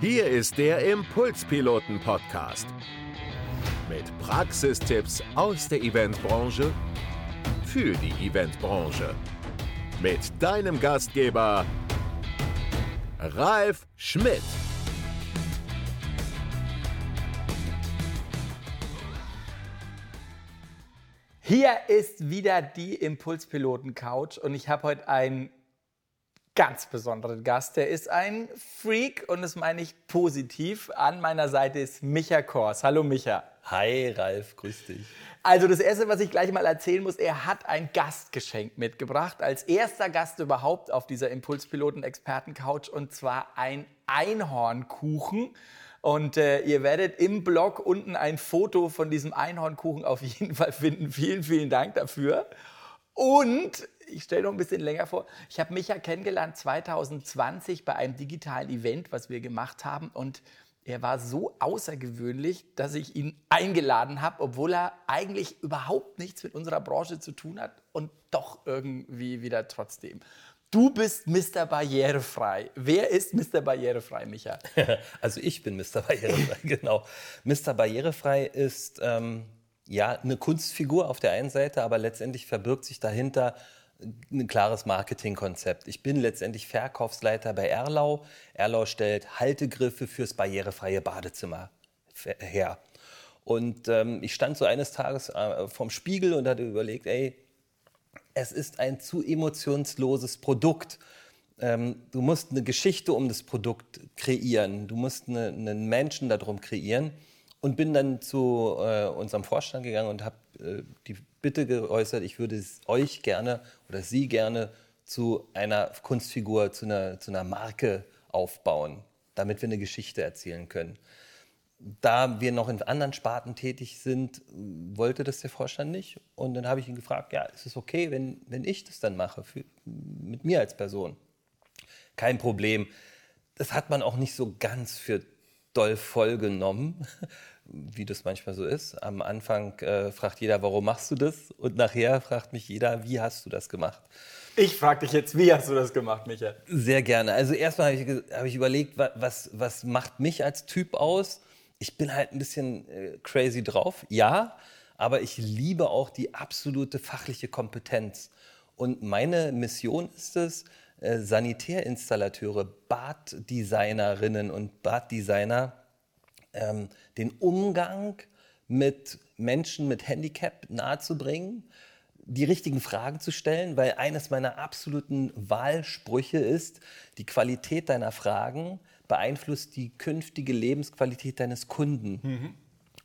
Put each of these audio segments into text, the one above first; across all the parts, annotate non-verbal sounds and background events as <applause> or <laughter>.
Hier ist der Impulspiloten-Podcast. Mit Praxistipps aus der Eventbranche für die Eventbranche. Mit deinem Gastgeber Ralf Schmidt. Hier ist wieder die Impulspiloten-Couch und ich habe heute einen ganz besonderen Gast. Der ist ein Freak und das meine ich positiv. An meiner Seite ist Micha Kors. Hallo Micha. Hi Ralf, grüß dich. Also das Erste, was ich gleich mal erzählen muss, er hat ein Gastgeschenk mitgebracht, als erster Gast überhaupt auf dieser Impulspiloten-Experten-Couch und zwar ein Einhornkuchen. Und äh, ihr werdet im Blog unten ein Foto von diesem Einhornkuchen auf jeden Fall finden. Vielen, vielen Dank dafür. Und ich stelle noch ein bisschen länger vor. Ich habe Micha kennengelernt 2020 bei einem digitalen Event, was wir gemacht haben. Und er war so außergewöhnlich, dass ich ihn eingeladen habe, obwohl er eigentlich überhaupt nichts mit unserer Branche zu tun hat und doch irgendwie wieder trotzdem. Du bist Mr. Barrierefrei. Wer ist Mr. Barrierefrei, Micha? <laughs> Also ich bin Mr. Barrierefrei, <laughs> genau. Mr. Barrierefrei ist ähm, ja eine Kunstfigur auf der einen Seite, aber letztendlich verbirgt sich dahinter ein klares Marketingkonzept. Ich bin letztendlich Verkaufsleiter bei Erlau. Erlau stellt Haltegriffe fürs barrierefreie Badezimmer her. Und ähm, ich stand so eines Tages äh, vorm Spiegel und hatte überlegt, ey, es ist ein zu emotionsloses Produkt. Ähm, du musst eine Geschichte um das Produkt kreieren. Du musst eine, einen Menschen darum kreieren. Und bin dann zu äh, unserem Vorstand gegangen und habe äh, die Bitte geäußert, ich würde euch gerne oder Sie gerne zu einer Kunstfigur, zu einer, zu einer Marke aufbauen, damit wir eine Geschichte erzählen können. Da wir noch in anderen Sparten tätig sind, wollte das der Vorstand nicht. Und dann habe ich ihn gefragt, ja, ist es okay, wenn, wenn ich das dann mache, für, mit mir als Person? Kein Problem. Das hat man auch nicht so ganz für doll voll genommen, <laughs> wie das manchmal so ist. Am Anfang äh, fragt jeder, warum machst du das? Und nachher fragt mich jeder, wie hast du das gemacht? Ich frage dich jetzt, wie hast du das gemacht, Michael? Sehr gerne. Also erstmal habe ich, hab ich überlegt, was, was macht mich als Typ aus? ich bin halt ein bisschen äh, crazy drauf, ja, aber ich liebe auch die absolute fachliche Kompetenz. Und meine Mission ist es, äh, Sanitärinstallateure, Baddesignerinnen und Baddesigner ähm, den Umgang mit Menschen mit Handicap nahezubringen, die richtigen Fragen zu stellen, weil eines meiner absoluten Wahlsprüche ist, die Qualität deiner Fragen beeinflusst die künftige Lebensqualität deines Kunden. Mhm.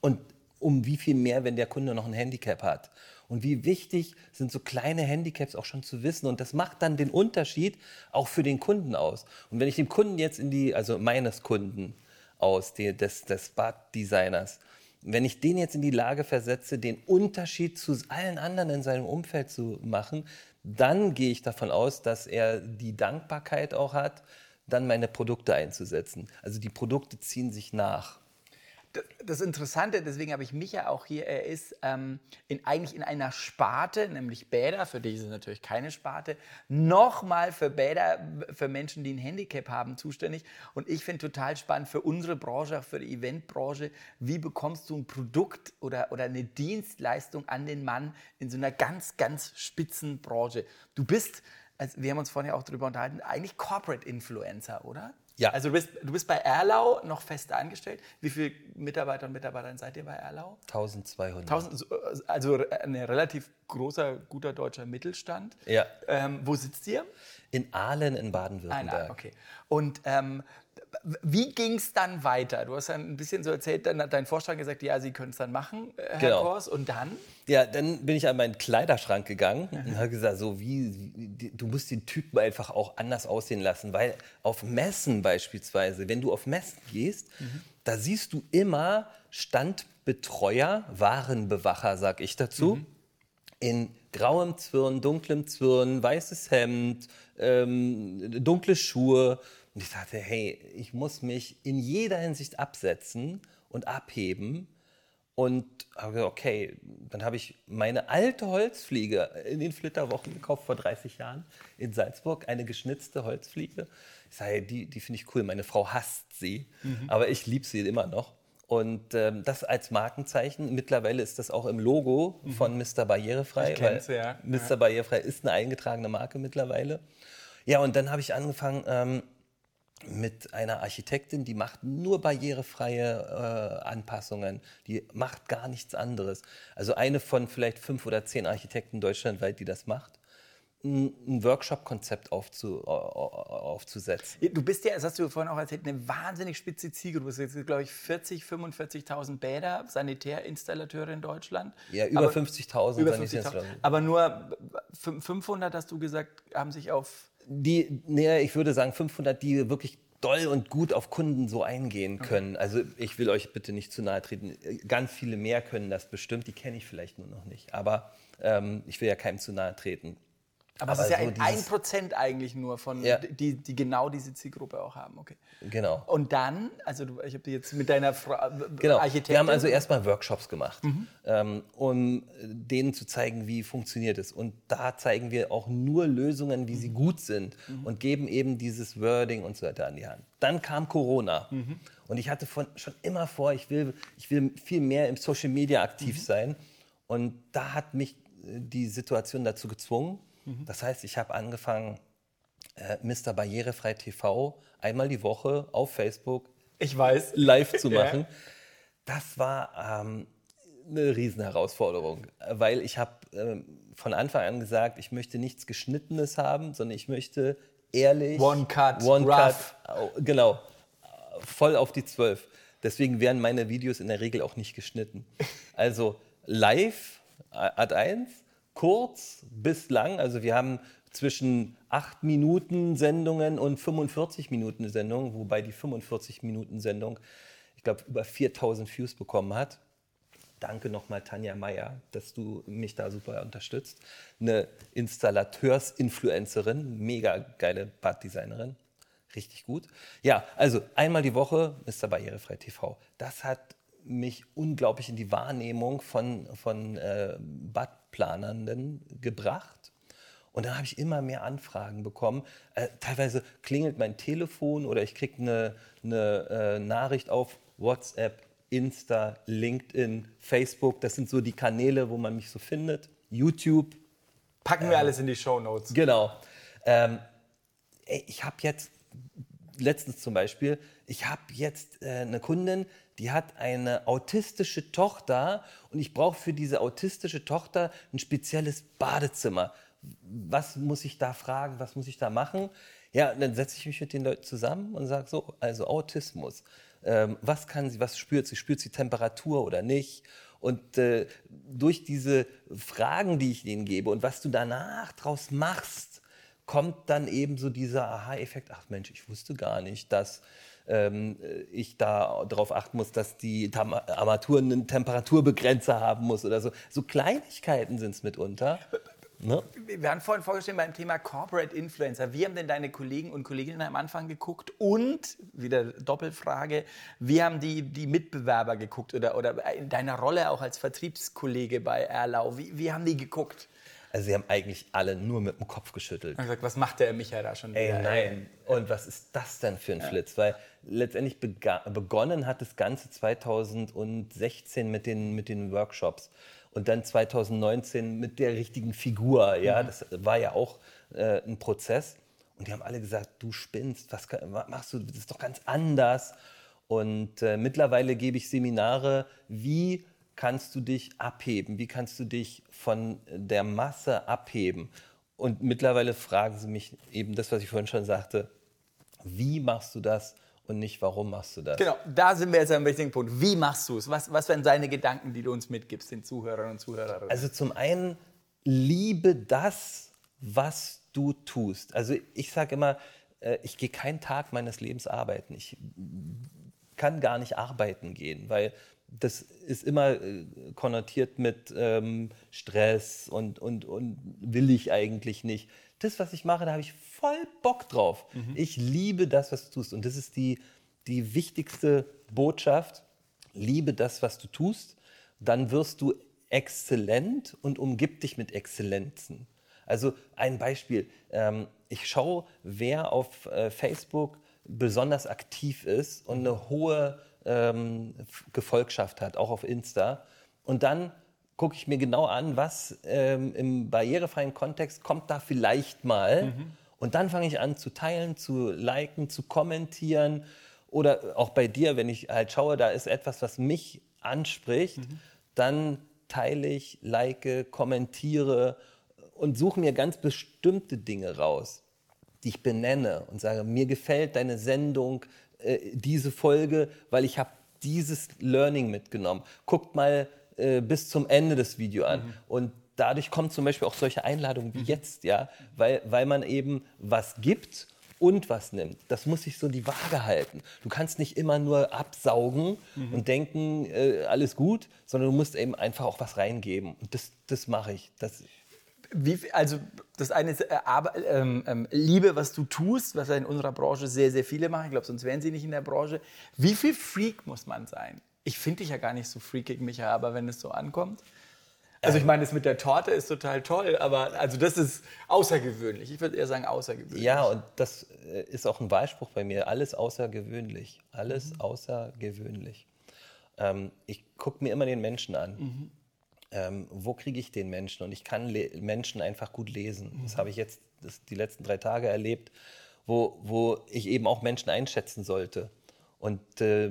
Und um wie viel mehr, wenn der Kunde noch ein Handicap hat. Und wie wichtig sind so kleine Handicaps auch schon zu wissen. Und das macht dann den Unterschied auch für den Kunden aus. Und wenn ich dem Kunden jetzt in die, also meines Kunden aus, die, des, des Baddesigners, wenn ich den jetzt in die Lage versetze, den Unterschied zu allen anderen in seinem Umfeld zu machen, dann gehe ich davon aus, dass er die Dankbarkeit auch hat, dann meine Produkte einzusetzen. Also die Produkte ziehen sich nach. Das Interessante, deswegen habe ich mich ja auch hier, er ist ähm, in, eigentlich in einer Sparte, nämlich Bäder, für die ist es natürlich keine Sparte, nochmal für Bäder, für Menschen, die ein Handicap haben, zuständig. Und ich finde total spannend für unsere Branche, auch für die Eventbranche, wie bekommst du ein Produkt oder, oder eine Dienstleistung an den Mann in so einer ganz, ganz spitzen Branche. Du bist also wir haben uns vorhin ja auch darüber unterhalten, eigentlich Corporate Influencer, oder? Ja. Also du bist, du bist bei Erlau noch fest angestellt. Wie viele Mitarbeiter und Mitarbeiterinnen seid ihr bei Erlau? 1200. 1000, also ein relativ großer, guter deutscher Mittelstand. Ja. Ähm, wo sitzt ihr? In Ahlen in Baden-Württemberg. Ah, okay. Und ähm, wie ging es dann weiter? Du hast dann ein bisschen so erzählt, dann hat dein Vorstand gesagt, ja, Sie können es dann machen, äh, Herr genau. Kors. Und dann? Ja, dann bin ich an meinen Kleiderschrank gegangen und habe gesagt, so wie, du musst den Typen einfach auch anders aussehen lassen, weil auf Messen beispielsweise, wenn du auf Messen gehst, mhm. da siehst du immer Standbetreuer, Warenbewacher, sag ich dazu, mhm. In grauem Zwirn, dunklem Zwirn, weißes Hemd, ähm, dunkle Schuhe und ich dachte, hey, ich muss mich in jeder Hinsicht absetzen und abheben. Und habe gesagt, okay, dann habe ich meine alte Holzfliege in den Flitterwochen gekauft vor 30 Jahren in Salzburg, eine geschnitzte Holzfliege. Ich sage, die, die finde ich cool. Meine Frau hasst sie, mhm. aber ich liebe sie immer noch. Und ähm, das als Markenzeichen. Mittlerweile ist das auch im Logo mhm. von Mr. Barrierefrei. Ich kenn's, ja. Mr. Ja. Barrierefrei ist eine eingetragene Marke mittlerweile. Ja, und dann habe ich angefangen, ähm, mit einer Architektin, die macht nur barrierefreie äh, Anpassungen, die macht gar nichts anderes. Also eine von vielleicht fünf oder zehn Architekten deutschlandweit, die das macht ein Workshop-Konzept aufzu, aufzusetzen. Du bist ja, das hast du vorhin auch erzählt, eine wahnsinnig spitze Ziege. Du bist jetzt, glaube ich, 40, 45.000 Bäder, Sanitärinstallateure in Deutschland. Ja, über 50.000 50 Aber nur 500, hast du gesagt, haben sich auf die, nee, ich würde sagen 500, die wirklich doll und gut auf Kunden so eingehen können. Also ich will euch bitte nicht zu nahe treten. Ganz viele mehr können das bestimmt, die kenne ich vielleicht nur noch nicht. Aber ähm, ich will ja keinem zu nahe treten. Aber, Aber es ist ja so ein Prozent eigentlich nur von, ja. die, die genau diese Zielgruppe auch haben. Okay. Genau. Und dann, also du, ich habe jetzt mit deiner Fra genau. Architektin... Wir haben also erstmal Workshops gemacht, mhm. ähm, um denen zu zeigen, wie funktioniert es. Und da zeigen wir auch nur Lösungen, wie mhm. sie gut sind mhm. und geben eben dieses Wording und so weiter an die Hand. Dann kam Corona. Mhm. Und ich hatte von, schon immer vor, ich will, ich will viel mehr im Social Media aktiv mhm. sein. Und da hat mich äh, die Situation dazu gezwungen, Mhm. Das heißt, ich habe angefangen, äh, Mr. Barrierefrei TV einmal die Woche auf Facebook ich weiß. live zu <laughs> machen. ja. Das war ähm, eine Riesenherausforderung, weil ich habe ähm, von Anfang an gesagt, ich möchte nichts Geschnittenes haben, sondern ich möchte ehrlich. One Cut. One rough. Cut. Genau. Voll auf die Zwölf. Deswegen werden meine Videos in der Regel auch nicht geschnitten. Also live, Ad 1, kurz bis lang. Also wir haben zwischen 8 Minuten Sendungen und 45 Minuten Sendungen, wobei die 45 Minuten Sendung, ich glaube, über 4000 Views bekommen hat. Danke nochmal, Tanja Meyer, dass du mich da super unterstützt. Eine Installateurs-Influencerin, mega geile Baddesignerin. Richtig gut. Ja, also einmal die Woche Mr. Barrierefrei TV. Das hat mich unglaublich in die Wahrnehmung von, von äh, Badplanenden gebracht. Und dann habe ich immer mehr Anfragen bekommen. Äh, teilweise klingelt mein Telefon oder ich kriege eine, eine äh, Nachricht auf WhatsApp, Insta, LinkedIn, Facebook. Das sind so die Kanäle, wo man mich so findet. YouTube. Packen wir ähm, alles in die Show Notes. Genau. Ähm, ich habe jetzt letztens zum Beispiel, ich habe jetzt äh, eine Kundin, die hat eine autistische Tochter und ich brauche für diese autistische Tochter ein spezielles Badezimmer. Was muss ich da fragen? Was muss ich da machen? Ja, dann setze ich mich mit den Leuten zusammen und sage so, also Autismus. Ähm, was kann sie, was spürt sie? Spürt sie Temperatur oder nicht? Und äh, durch diese Fragen, die ich ihnen gebe und was du danach draus machst, kommt dann eben so dieser Aha-Effekt, ach Mensch, ich wusste gar nicht, dass ähm, ich da darauf achten muss, dass die Armatur einen Temperaturbegrenzer haben muss oder so. So Kleinigkeiten sind es mitunter. Ne? Wir haben vorhin vorgestellt beim Thema Corporate Influencer. Wie haben denn deine Kollegen und Kolleginnen am Anfang geguckt? Und, wieder Doppelfrage, wie haben die, die Mitbewerber geguckt oder, oder in deiner Rolle auch als Vertriebskollege bei Erlau? Wie, wie haben die geguckt? Also sie haben eigentlich alle nur mit dem Kopf geschüttelt. Und gesagt, was macht der Michael da schon wieder? Ey, nein. Und was ist das denn für ein ja. Flitz? Weil letztendlich begonnen hat das Ganze 2016 mit den, mit den Workshops und dann 2019 mit der richtigen Figur. Ja, mhm. das war ja auch äh, ein Prozess. Und die haben alle gesagt, du spinnst, was, was machst du? Das ist doch ganz anders. Und äh, mittlerweile gebe ich Seminare, wie kannst du dich abheben? Wie kannst du dich von der Masse abheben? Und mittlerweile fragen sie mich eben das, was ich vorhin schon sagte, wie machst du das und nicht, warum machst du das? Genau, da sind wir jetzt am wichtigen Punkt. Wie machst du es? Was, was wären seine Gedanken, die du uns mitgibst, den Zuhörern und Zuhörerinnen? Also zum einen, liebe das, was du tust. Also ich sage immer, äh, ich gehe keinen Tag meines Lebens arbeiten. Ich kann gar nicht arbeiten gehen, weil das ist immer äh, konnotiert mit ähm, Stress und, und, und will ich eigentlich nicht. Das, was ich mache, da habe ich voll Bock drauf. Mhm. Ich liebe das, was du tust. Und das ist die, die wichtigste Botschaft. Liebe das, was du tust, dann wirst du exzellent und umgib dich mit Exzellenzen. Also ein Beispiel, ähm, ich schaue, wer auf äh, Facebook besonders aktiv ist und eine hohe ähm, Gefolgschaft hat, auch auf Insta. Und dann gucke ich mir genau an, was ähm, im barrierefreien Kontext kommt da vielleicht mal. Mhm. Und dann fange ich an zu teilen, zu liken, zu kommentieren. Oder auch bei dir, wenn ich halt schaue, da ist etwas, was mich anspricht, mhm. dann teile ich, like, kommentiere und suche mir ganz bestimmte Dinge raus, die ich benenne und sage, mir gefällt deine Sendung, äh, diese Folge, weil ich habe dieses Learning mitgenommen. Guckt mal äh, bis zum Ende des Videos an. Mhm. Und dadurch kommen zum Beispiel auch solche Einladungen wie mhm. jetzt, ja, weil, weil man eben was gibt und was nimmt. Das muss sich so die Waage halten. Du kannst nicht immer nur absaugen mhm. und denken, äh, alles gut, sondern du musst eben einfach auch was reingeben. Und das, das mache ich. Das, wie, also das eine ist äh, ähm, ähm, Liebe, was du tust, was ja in unserer Branche sehr, sehr viele machen. Ich glaube, sonst wären sie nicht in der Branche. Wie viel Freak muss man sein? Ich finde dich ja gar nicht so freakig, Micha, aber wenn es so ankommt. Also ich meine, das mit der Torte ist total toll, aber also das ist außergewöhnlich. Ich würde eher sagen außergewöhnlich. Ja, und das äh, ist auch ein Wahlspruch bei mir. Alles außergewöhnlich. Alles mhm. außergewöhnlich. Ähm, ich gucke mir immer den Menschen an. Mhm. Ähm, wo kriege ich den Menschen? Und ich kann Menschen einfach gut lesen. Mhm. Das habe ich jetzt die letzten drei Tage erlebt, wo, wo ich eben auch Menschen einschätzen sollte. Und äh,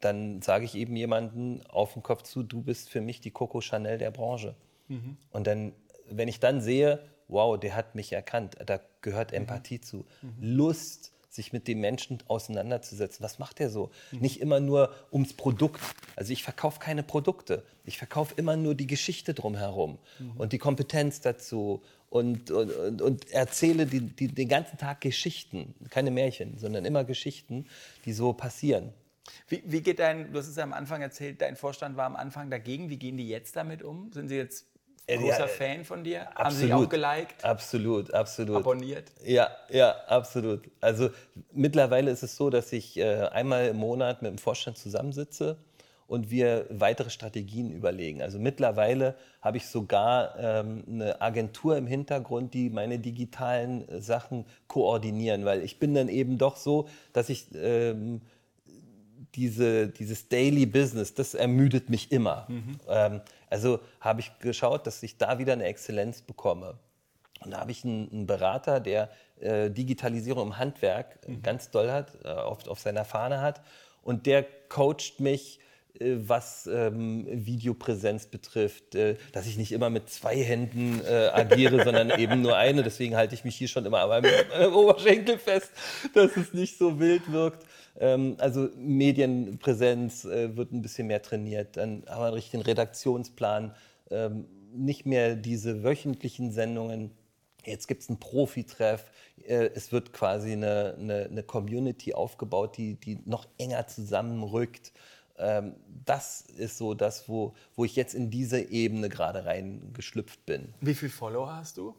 dann sage ich eben jemanden auf den Kopf zu, du bist für mich die Coco Chanel der Branche. Mhm. Und dann, wenn ich dann sehe, wow, der hat mich erkannt, da gehört mhm. Empathie mhm. zu, Lust, sich mit dem Menschen auseinanderzusetzen. Was macht er so? Mhm. Nicht immer nur ums Produkt. Also ich verkaufe keine Produkte. Ich verkaufe immer nur die Geschichte drumherum mhm. und die Kompetenz dazu und, und, und, erzähle die, die, den ganzen Tag Geschichten. Keine Märchen, sondern immer Geschichten, die so passieren. Wie, wie, geht dein, du hast es ja am Anfang erzählt, dein Vorstand war am Anfang dagegen. Wie gehen die jetzt damit um? Sind sie jetzt großer ja, Fan von dir? Absolut, Haben sie auch geliked? Absolut, absolut. Abonniert? Ja, ja, absolut. Also mittlerweile ist es so, dass ich äh, einmal im Monat mit dem Vorstand zusammensitze und wir weitere Strategien überlegen. Also mittlerweile habe ich sogar ähm, eine Agentur im Hintergrund, die meine digitalen äh, Sachen koordinieren, weil ich bin dann eben doch so, dass ich ähm, diese, dieses Daily Business, das ermüdet mich immer. Mhm. Ähm, also habe ich geschaut, dass ich da wieder eine Exzellenz bekomme. Und da habe ich einen, einen Berater, der äh, Digitalisierung im Handwerk mhm. ganz doll hat, äh, auf, auf seiner Fahne hat. Und der coacht mich äh, was ähm, Videopräsenz betrifft, äh, dass ich nicht immer mit zwei Händen äh, agiere, <laughs> sondern eben nur eine. Deswegen halte ich mich hier schon immer am Oberschenkel fest, dass es nicht so wild wirkt. Ähm, also Medienpräsenz äh, wird ein bisschen mehr trainiert. Dann haben wir einen richtigen Redaktionsplan. Ähm, nicht mehr diese wöchentlichen Sendungen. Jetzt gibt es einen Profitreff. Äh, es wird quasi eine, eine, eine Community aufgebaut, die, die noch enger zusammenrückt ähm, das ist so das, wo, wo ich jetzt in diese Ebene gerade reingeschlüpft bin. Wie viele Follower hast du?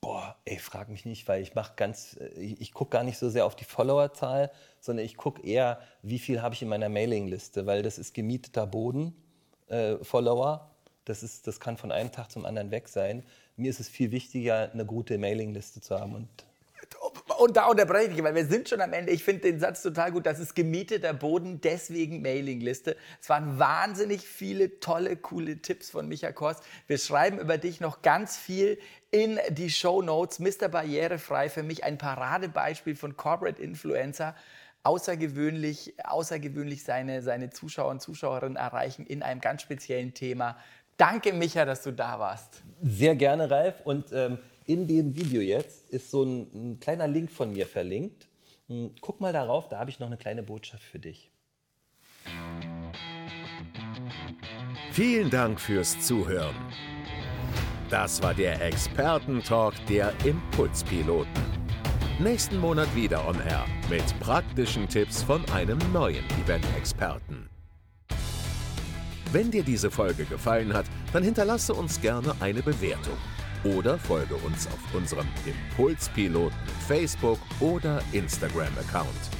Boah, ey, frag mich nicht, weil ich mache ganz, äh, ich, ich gucke gar nicht so sehr auf die Followerzahl, sondern ich gucke eher, wie viel habe ich in meiner Mailingliste, weil das ist gemieteter Boden, äh, Follower. Das, ist, das kann von einem Tag zum anderen weg sein. Mir ist es viel wichtiger, eine gute Mailingliste zu haben und und da unterbreche ich, weil wir sind schon am Ende. Ich finde den Satz total gut. Das ist gemieteter Boden, deswegen Mailingliste. Es waren wahnsinnig viele tolle, coole Tipps von Micha Kors. Wir schreiben über dich noch ganz viel in die Show Notes. Mr. Barrierefrei für mich ein Paradebeispiel von Corporate Influencer außergewöhnlich, außergewöhnlich seine, seine Zuschauer und Zuschauerinnen erreichen in einem ganz speziellen Thema. Danke, Micha, dass du da warst. Sehr gerne, Ralf. Und ähm, in dem Video jetzt ist so ein, ein kleiner Link von mir verlinkt. Hm, guck mal darauf, da habe ich noch eine kleine Botschaft für dich. Vielen Dank fürs Zuhören. Das war der Expertentalk der Impulspiloten. Nächsten Monat wieder on Air mit praktischen Tipps von einem neuen Event-Experten. Wenn dir diese Folge gefallen hat, dann hinterlasse uns gerne eine Bewertung oder folge uns auf unserem Impulspiloten Facebook oder Instagram-Account.